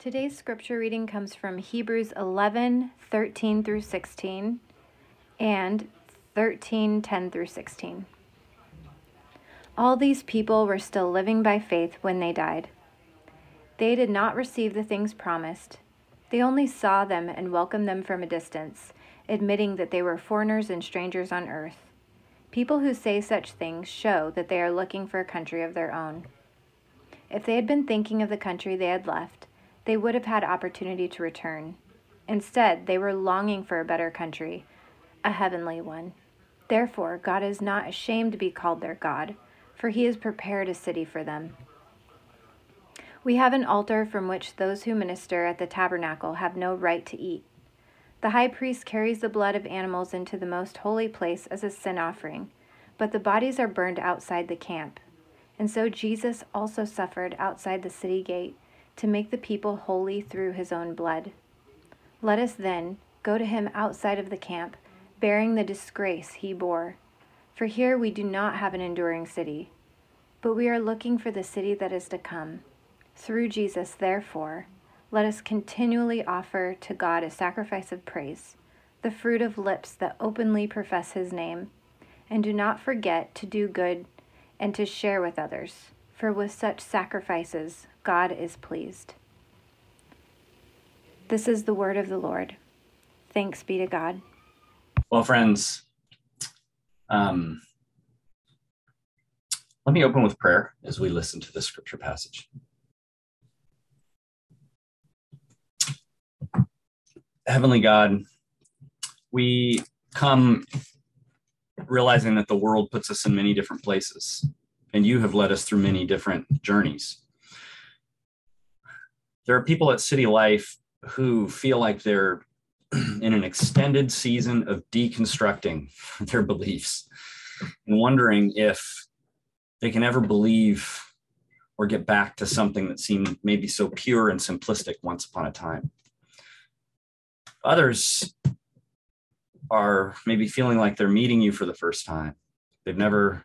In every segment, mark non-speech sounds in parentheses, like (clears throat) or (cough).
Today's scripture reading comes from Hebrews 11 13 through 16 and 13 10 through 16. All these people were still living by faith when they died. They did not receive the things promised, they only saw them and welcomed them from a distance, admitting that they were foreigners and strangers on earth. People who say such things show that they are looking for a country of their own. If they had been thinking of the country they had left, they would have had opportunity to return. Instead, they were longing for a better country, a heavenly one. Therefore, God is not ashamed to be called their God, for he has prepared a city for them. We have an altar from which those who minister at the tabernacle have no right to eat. The high priest carries the blood of animals into the most holy place as a sin offering, but the bodies are burned outside the camp. And so Jesus also suffered outside the city gate to make the people holy through his own blood. Let us then go to him outside of the camp, bearing the disgrace he bore. For here we do not have an enduring city, but we are looking for the city that is to come. Through Jesus, therefore, let us continually offer to God a sacrifice of praise, the fruit of lips that openly profess his name, and do not forget to do good and to share with others, for with such sacrifices God is pleased. This is the word of the Lord. Thanks be to God. Well, friends, um, let me open with prayer as we listen to the scripture passage. Heavenly God, we come realizing that the world puts us in many different places, and you have led us through many different journeys there are people at City Life who feel like they're (clears throat) in an extended season of deconstructing (laughs) their beliefs and wondering if they can ever believe or get back to something that seemed maybe so pure and simplistic once upon a time. Others are maybe feeling like they're meeting you for the first time. They've never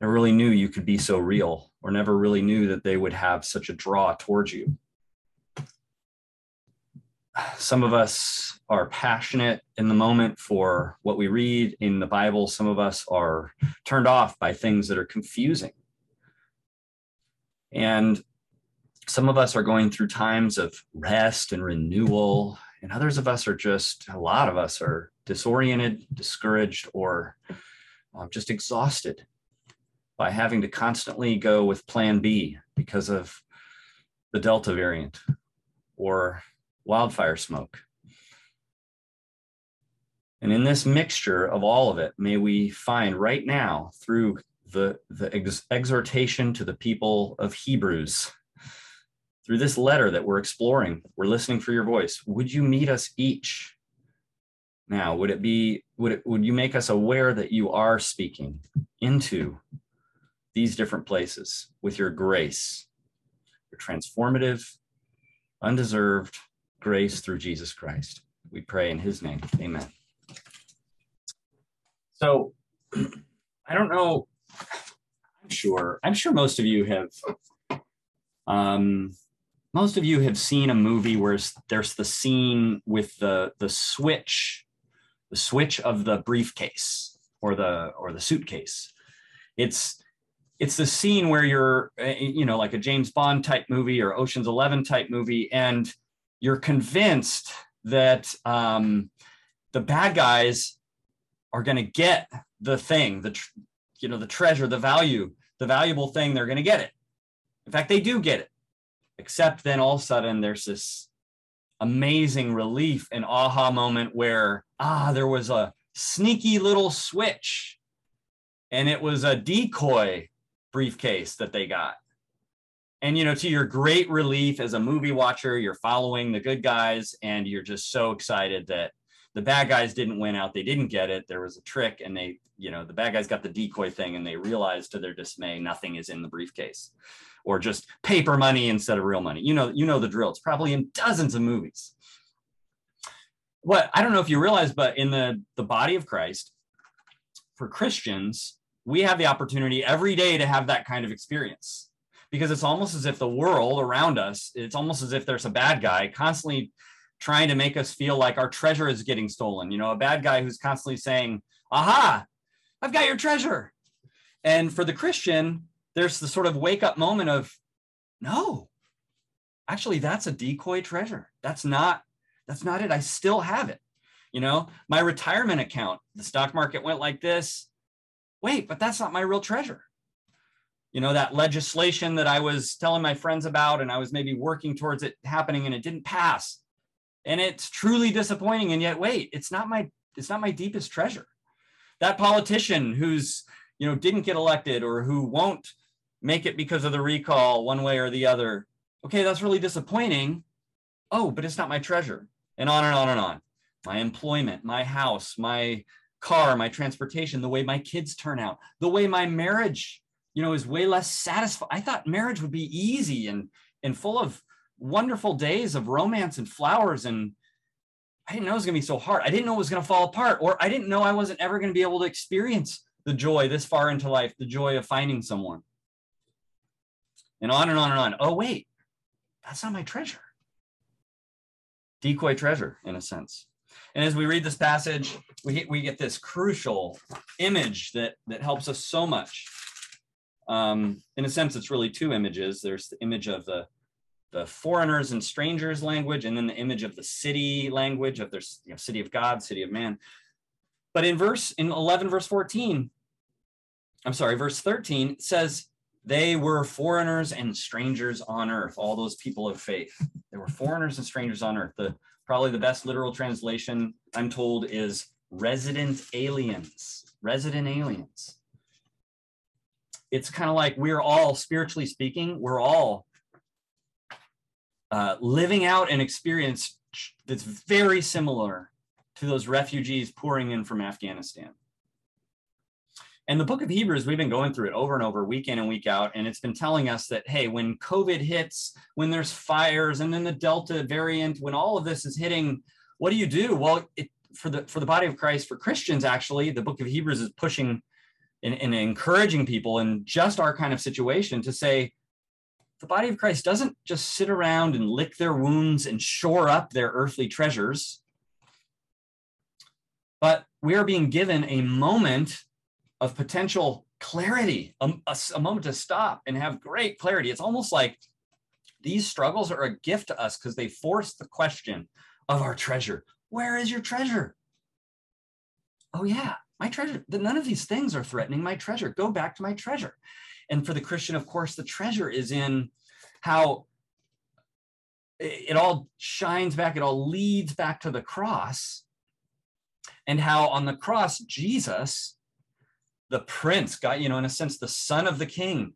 never really knew you could be so real or never really knew that they would have such a draw towards you some of us are passionate in the moment for what we read in the Bible. Some of us are turned off by things that are confusing. And some of us are going through times of rest and renewal, and others of us are just, a lot of us are disoriented, discouraged, or um, just exhausted by having to constantly go with plan B because of the Delta variant or wildfire smoke. And in this mixture of all of it, may we find right now through the, the ex- exhortation to the people of Hebrews, through this letter that we're exploring, we're listening for your voice. Would you meet us each? Now, would it be, would it, would you make us aware that you are speaking into these different places with your grace, your transformative, undeserved, grace through Jesus Christ. We pray in his name. Amen. So I don't know. I'm sure. I'm sure most of you have um most of you have seen a movie where there's the scene with the the switch the switch of the briefcase or the or the suitcase it's it's the scene where you're eh, you know like a james bond type movie or oceans 11 type movie and you're convinced that um, the bad guys are going to get the thing, the tr- you know the treasure, the value, the valuable thing. They're going to get it. In fact, they do get it. Except then all of a sudden there's this amazing relief and aha moment where ah there was a sneaky little switch and it was a decoy briefcase that they got and you know to your great relief as a movie watcher you're following the good guys and you're just so excited that the bad guys didn't win out. They didn't get it. There was a trick and they you know the bad guys got the decoy thing and they realized to their dismay nothing is in the briefcase or just paper money instead of real money. You know you know the drill. It's probably in dozens of movies. What i don't know if you realize but in the the body of christ for christians we have the opportunity every day to have that kind of experience because it's almost as if the world around us, it's almost as if there's a bad guy constantly trying to make us feel like our treasure is getting stolen. You know, a bad guy who's constantly saying, Aha, I've got your treasure. And for the Christian, there's the sort of wake up moment of, No, actually, that's a decoy treasure. That's not, that's not it. I still have it. You know, my retirement account, the stock market went like this. Wait, but that's not my real treasure you know that legislation that i was telling my friends about and i was maybe working towards it happening and it didn't pass. And it's truly disappointing. And yet wait it's not my it's not my deepest treasure. That politician who's you know didn't get elected or who won't make it because of the recall one way or the other. Okay that's really disappointing. Oh but it's not my treasure. And on and on and on. My employment my house my car my transportation the way my kids turn out the way my marriage you know, is way less satisfying. I thought marriage would be easy and and full of wonderful days of romance and flowers and I didn't know it was going to be so hard. I didn't know it was going to fall apart or I didn't know I wasn't ever going to be able to experience the joy this far into life, the joy of finding someone. And on and on and on. Oh wait. That's not my treasure. Decoy treasure in a sense. And as we read this passage, we, we get this crucial image that, that helps us so much um, in a sense, it's really two images. There's the image of the the foreigners and strangers language, and then the image of the city language of their you know, city of God, city of man. But in verse in 11, verse 14, I'm sorry, verse 13 says they were foreigners and strangers on earth. All those people of faith, they were foreigners and strangers on earth. The probably the best literal translation I'm told is resident aliens. Resident aliens it's kind of like we're all spiritually speaking we're all uh, living out an experience that's very similar to those refugees pouring in from afghanistan. And the book of hebrews we've been going through it over and over week in and week out and it's been telling us that hey when covid hits when there's fires and then the delta variant when all of this is hitting what do you do? Well it, for the for the body of christ for christians actually the book of hebrews is pushing and, encouraging people in just our kind of situation to say, the body of Christ doesn't just sit around and lick their wounds and shore up their earthly treasures, but we are being given a moment of potential clarity, a, a, a, moment to stop and have great clarity. It's almost like these struggles are a gift to us because they force the question of our treasure. Where is your treasure? Oh, yeah, my treasure none of these things are threatening my treasure. Go back to my treasure. And for the christian of course the treasure is in how it all shines back it all leads back to the cross and how on the cross jesus the prince got you know in a sense the son of the king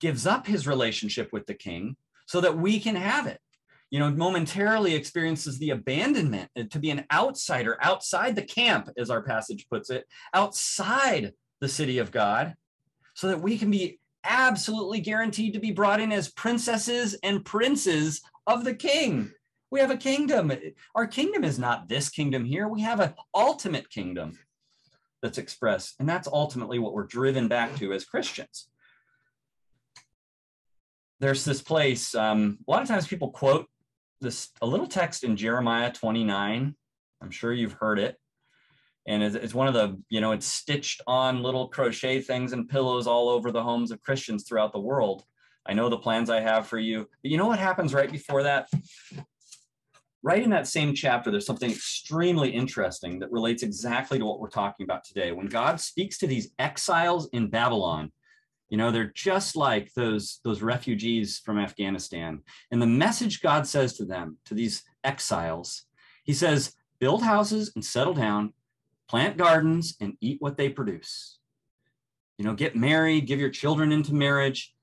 gives up his relationship with the king so that we can have it you know, momentarily experiences the abandonment uh, to be an outsider outside the camp, as our passage puts it, outside the city of God, so that we can be absolutely guaranteed to be brought in as princesses and princes of the king. We have a kingdom. Our kingdom is not this kingdom here. We have an ultimate kingdom that's expressed. And that's ultimately what we're driven back to as Christians. There's this place, um, a lot of times people quote this a little text in Jeremiah 29. I'm sure you've heard it. And it's, it's one of the, you know, it's stitched on little crochet things and pillows all over the homes of Christians throughout the world. I know the plans I have for you. But you know what happens right before that? Right in that same chapter, there's something extremely interesting that relates exactly to what we're talking about today. When God speaks to these exiles in Babylon, you know, they're just like those, those refugees from Afghanistan. And the message God says to them, to these exiles, he says, build houses and settle down, plant gardens and eat what they produce. You know, get married, give your children into marriage,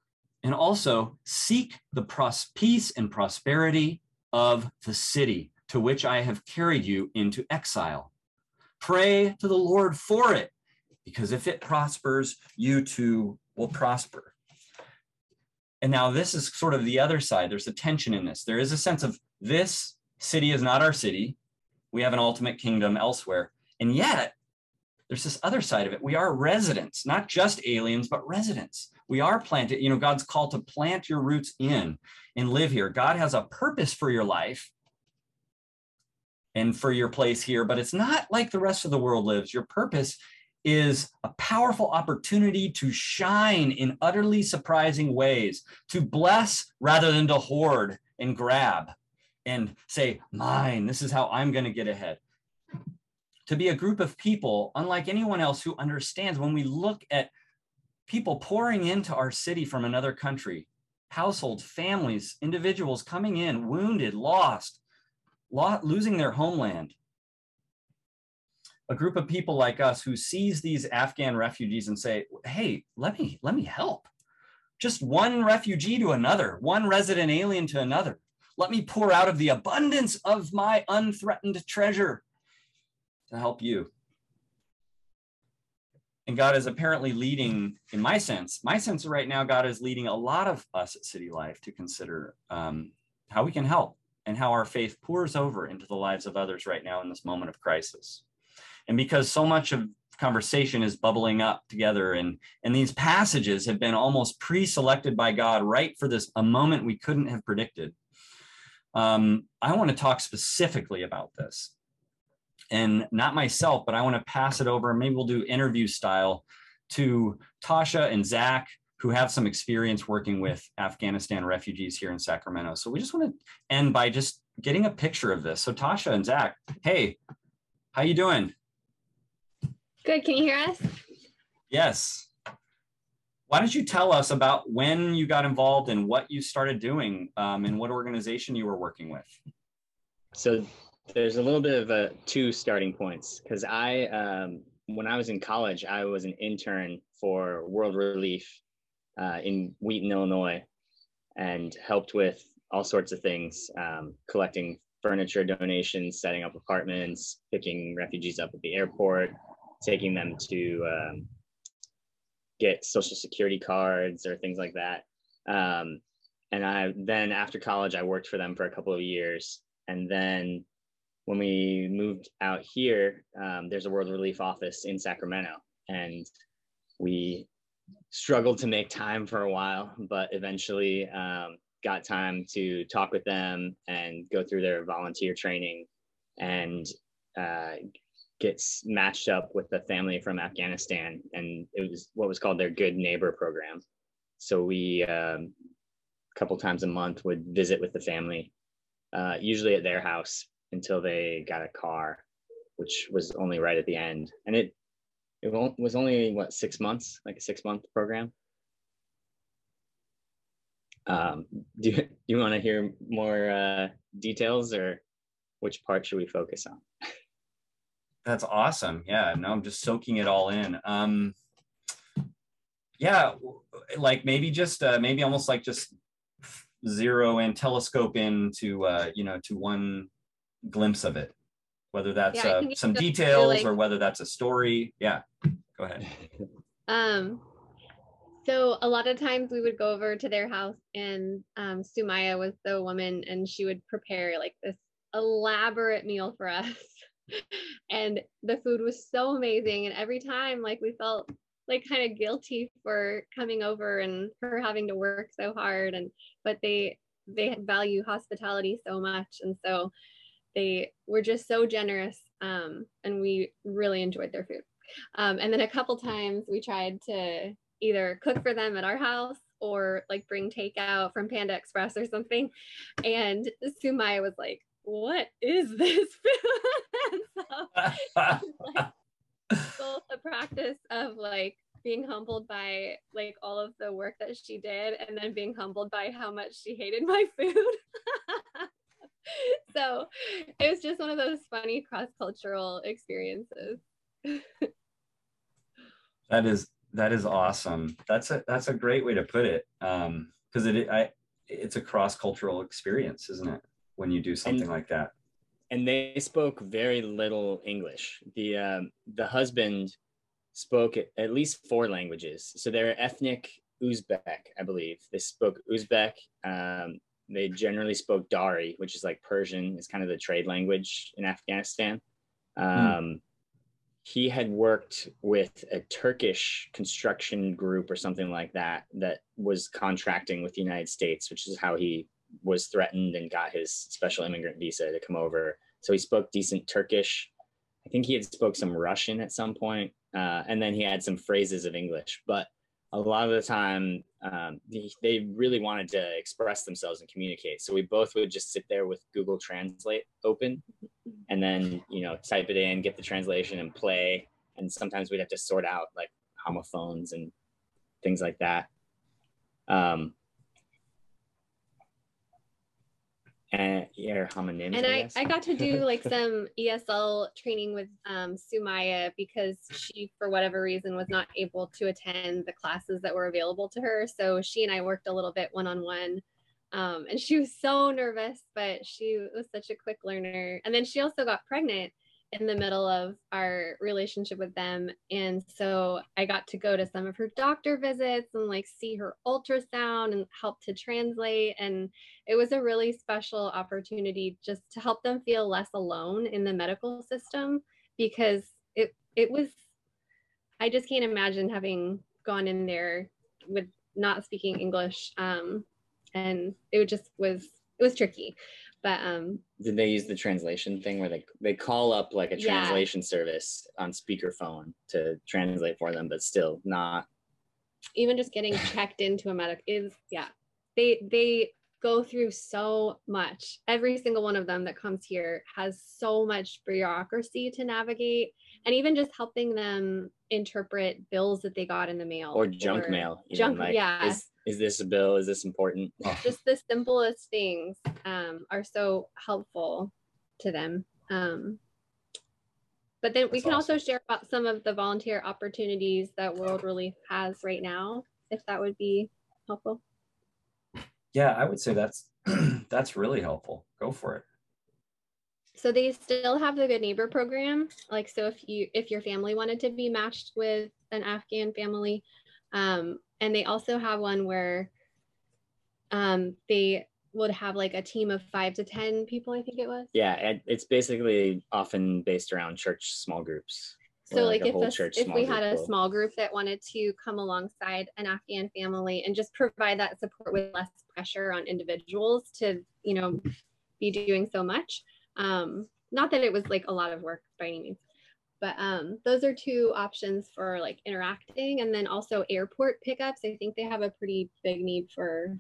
and also seek the pros- peace and prosperity of the city to which I have carried you into exile. Pray to the Lord for it, because if it prospers, you too will prosper. And now this is sort of the other side. There's a tension in this. There is a sense of this city is not our city. We have an ultimate kingdom elsewhere. And yet, there's this other side of it. We are residents, not just aliens, but residents. we are planted you know god's called to plant your roots in and live here god has a purpose for your life and for your place here but it's not like the rest of the world lives your purpose is a powerful opportunity to shine in utterly surprising ways to bless rather than to hoard and grab and say mine this is how i'm going to get ahead to be a group of people unlike anyone else who understands when we look at people pouring into our city from another country, households, families, individuals coming in, wounded, lost, losing their homeland. A group of people like us who sees these Afghan refugees and say, "Hey, let me let me help." Just one refugee to another, one resident alien to another. Let me pour out of the abundance of my unthreatened treasure to help you and God is apparently leading, in my sense, my sense right now, God is leading a lot of us at City Life to consider um, how we can help and how our faith pours over into the lives of others right now in this moment of crisis. And because so much of conversation is bubbling up together and and these passages have been almost pre-selected by God right for this a moment we couldn't have predicted. Um, I want to talk specifically about this and not myself, but I want to pass it over. Maybe we'll do interview style to Tasha and Zach, who have some experience working with Afghanistan refugees here in Sacramento. So we just want to end by just getting a picture of this. So Tasha and Zach, hey, how you doing? Good. Can you hear us? Yes. Why don't you tell us about when you got involved and what you started doing um, and what organization you were working with? So there's a little bit of a two starting points because I, um, when I was in college, I was an intern for World Relief uh, in Wheaton, Illinois, and helped with all sorts of things, um, collecting furniture donations, setting up apartments, picking refugees up at the airport, taking them to um, get social security cards or things like that. Um, and I then after college, I worked for them for a couple of years, and then when we moved out here, um, there's a World Relief office in Sacramento, and we struggled to make time for a while, but eventually um, got time to talk with them and go through their volunteer training. And uh, get matched up with a family from Afghanistan. And it was what was called their Good Neighbor program. So we, um, a couple times a month, would visit with the family, uh, usually at their house until they got a car, which was only right at the end. And it it was only what six months, like a six month program. Um, do you, do you want to hear more uh, details, or which part should we focus on? (laughs) That's awesome. Yeah, no, I'm just soaking it all in. Um, yeah, like maybe just uh, maybe almost like just zero and telescope into uh, you know to one glimpse of it, whether that's yeah, uh, some details like, or whether that's a story. Yeah, go ahead. (laughs) Um, so a lot of times we would go over to their house, and um, Sumaya was the woman, and she would prepare like this elaborate meal for us. (laughs) and the food was so amazing, and every time, like we felt like kind of guilty for coming over and her having to work so hard and but they they value hospitality so much and so they were just so generous um, and we really enjoyed their food. Um, and then a couple times we tried to either cook for them at our house or like bring takeout from Panda Express or something. And Sumaya was like, what is this (laughs) food? (laughs) so, (laughs) like, both the practice of like being humbled by like all of the work that she did and then being humbled by how much she hated my food. so it was just one of those funny cross cultural experiences. that is that is awesome. That's a that's a great way to put it. Um, because it I it's a cross cultural experience, isn't it? When you do something and, like that. And they spoke very little English. The um, the husband spoke at least four languages. So they're ethnic Uzbek, I believe. They spoke Uzbek, um, they generally spoke Dari, which is like Persian, is kind of the trade language in Afghanistan. Hmm. Um, he had worked with a Turkish construction group or something like that that was contracting with the United States, which is how he was threatened and got his special immigrant visa to come over. So he spoke decent Turkish. I think he had spoke some Russian at some point, uh, and then he had some phrases of English. But a lot of the time, um, they, really wanted to express themselves and communicate. So we both would just sit there with Google Translate open, and then you know type it in, get the translation, and play. And sometimes we'd have to sort out like homophones and things like that. Um, and yeah, homonyms. and I, guess. I got to do like (laughs) some ESL training with um, Sumaya because she, for whatever reason, was not able to attend the classes that were available to her. So she and I worked a little bit one on one. And she was so nervous, but she was such a quick learner. And then she also got pregnant in the middle of our relationship with them. And so I got to go to some of her doctor visits and like see her ultrasound and help to translate. And it was a really special opportunity just to help them feel less alone in the medical system because it it was I just can't imagine having gone in there with not speaking English. Um, and it just was it was tricky. But um Did they use the translation thing where they they call up like a Yeah. translation service on speakerphone to translate for them, but still not? Even just getting (laughs) checked into a medic is yeah. They they go through so much. Every single one of them that comes here has so much bureaucracy to navigate and even just helping them interpret bills that they got in the mail or junk mail. you know, junk like, yeah Is, is this a bill? Is this important? just the simplest things um, are so helpful to them. Um, but then we That's can also share about some of the volunteer opportunities that World Relief has right now, if that would be helpful. Yeah, I would say that's (clears throat) that's really helpful. Go for it. So they still have the Good Neighbor program. Like, so if you if your family wanted to be matched with an Afghan family, um, and they also have one where um, they would have like a team of five to ten people. I think it was. Yeah, and it's basically often based around church small groups. So like, a if church if we had a small group that wanted to come alongside an Afghan family and just provide that support with less pressure on individuals to you know be doing so much. Um, not that it was like a lot of work by any means, but um, those are two options for like interacting, and then also airport pickups. I think they have a pretty big need for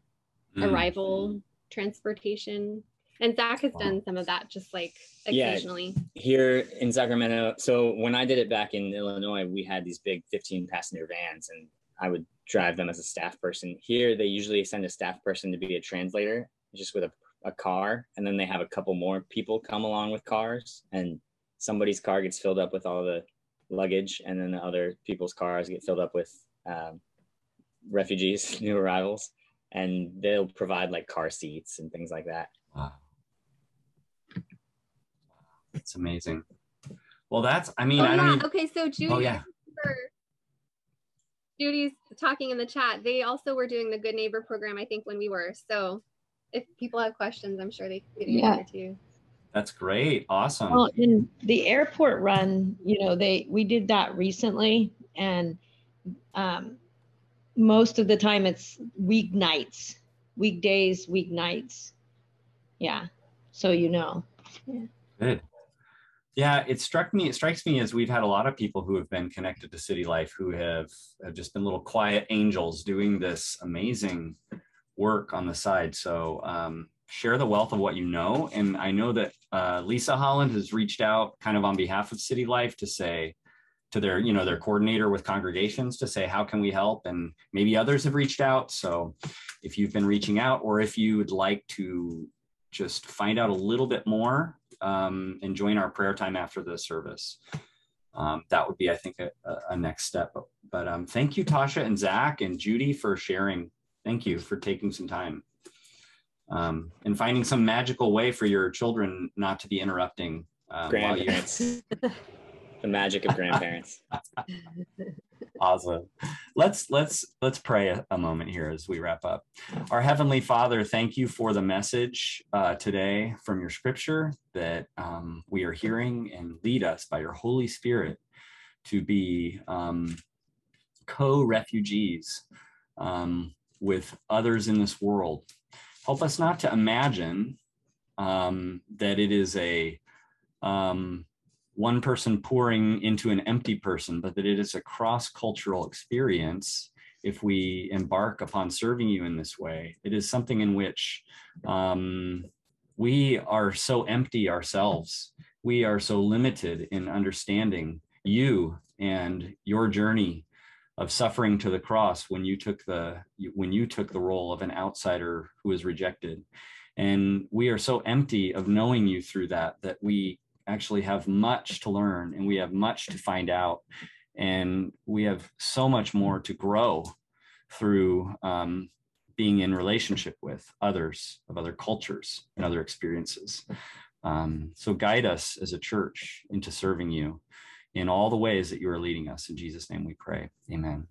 Mm. arrival transportation, and Zach has Wow. done some of that just like Yeah. occasionally. here in Sacramento. So when I did it back in Illinois, we had these big 15 passenger vans and I would drive them as a staff person. Here, they usually send a staff person to be a translator just with a, a car. And then they have a couple more people come along with cars and somebody's car gets filled up with all the luggage. And then the other people's cars get filled up with um, refugees, (laughs) new arrivals. And they'll provide like car seats and things like that. Wow. It's amazing. Well, that's, I mean, oh I yeah. even, Okay, so Judy, oh, yeah. Judy's talking in the chat. They also were doing the Good Neighbor program, I think, when we were. So if people have questions, I'm sure they could Yeah. answer too. That's great. Awesome. Well, in the airport run, you know, they we did that recently, and um, most of the time it's weeknights, weekdays, weeknights. Yeah, so you know. Good. Yeah, it struck me. It strikes me as we've had a lot of people who have been connected to City Life who have, have just been little quiet angels doing this amazing work on the side. So um, share the wealth of what you know. And I know that uh, Lisa Holland has reached out, kind of on behalf of City Life, to say to their, you know, their coordinator with congregations to say how can we help, and maybe others have reached out. So if you've been reaching out, or if you would like to just find out a little bit more um, and join our prayer time after the service. Um, that would be, I think, a, a- next step. But, but um, thank you, Tasha and Zach and Judy for sharing. Thank you for taking some time um, and finding some magical way for your children not to be interrupting. Um, you- Grandparents. (laughs) the magic of grandparents. (laughs) awesome let's let's let's pray a, a moment here as we wrap up our heavenly father thank you for the message uh, today from your scripture that um, we are hearing and lead us by your holy spirit to be um, co-refugees um, with others in this world. Help us not to imagine um, that it is a um, one person pouring into an empty person, but that it is a cross-cultural experience if we embark upon serving you in this way. It is something in which um, we are so empty ourselves. We are so limited in understanding you and your journey of suffering to the cross when you took the when you took the role of an outsider who was rejected. And we are so empty of knowing you through that that we actually have much to learn and we have much to find out. And we have so much more to grow through um, being in relationship with others of other cultures and other experiences. Um, so guide us as a church into serving you in all the ways that you are leading us. In jesus name we pray. Amen